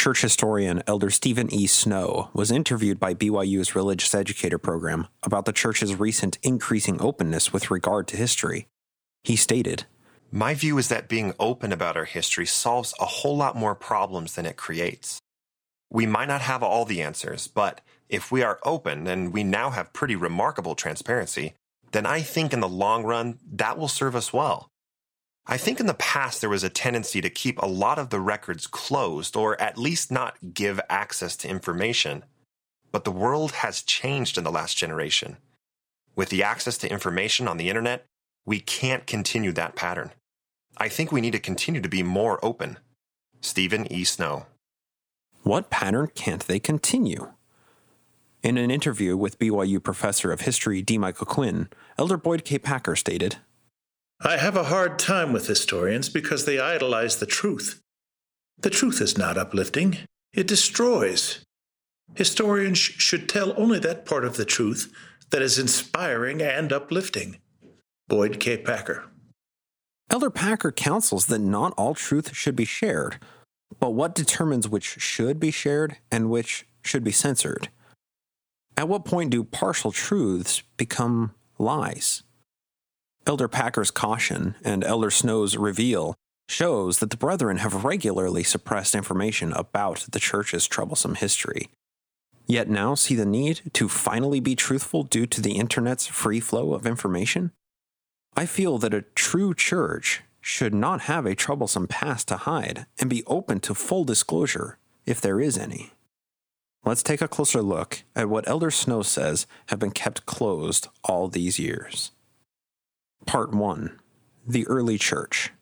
Church historian Elder Steven E. Snow was interviewed by BYU's Religious Educator program about the church's recent increasing openness with regard to history. He stated, My view is that being open about our history solves a whole lot more problems than it creates. We might not have all the answers, but if we are open and we now have pretty remarkable transparency, then I think in the long run that will serve us well. I think in the past there was a tendency to keep a lot of the records closed or at least not give access to information. But the world has changed in the last generation. With the access to information on the internet, we can't continue that pattern. I think we need to continue to be more open. Steven E. Snow. What pattern can't they continue? In an interview with BYU professor of history D. Michael Quinn, Elder Boyd K. Packer stated, I have a hard time with historians because they idolize the truth. The truth is not uplifting, it destroys. Historians should tell only that part of the truth that is inspiring and uplifting. Boyd K. Packer. Elder Packer counsels that not all truth should be shared, but what determines which should be shared and which should be censored? At what point do partial truths become lies? Elder Packer's caution and Elder Snow's reveal shows that the brethren have regularly suppressed information about the church's troublesome history, yet now see the need to finally be truthful due to the internet's free flow of information? I feel that a true church should not have a troublesome past to hide and be open to full disclosure if there is any. Let's take a closer look at what Elder Snow says have been kept closed all these years. Part 1 The Early Church.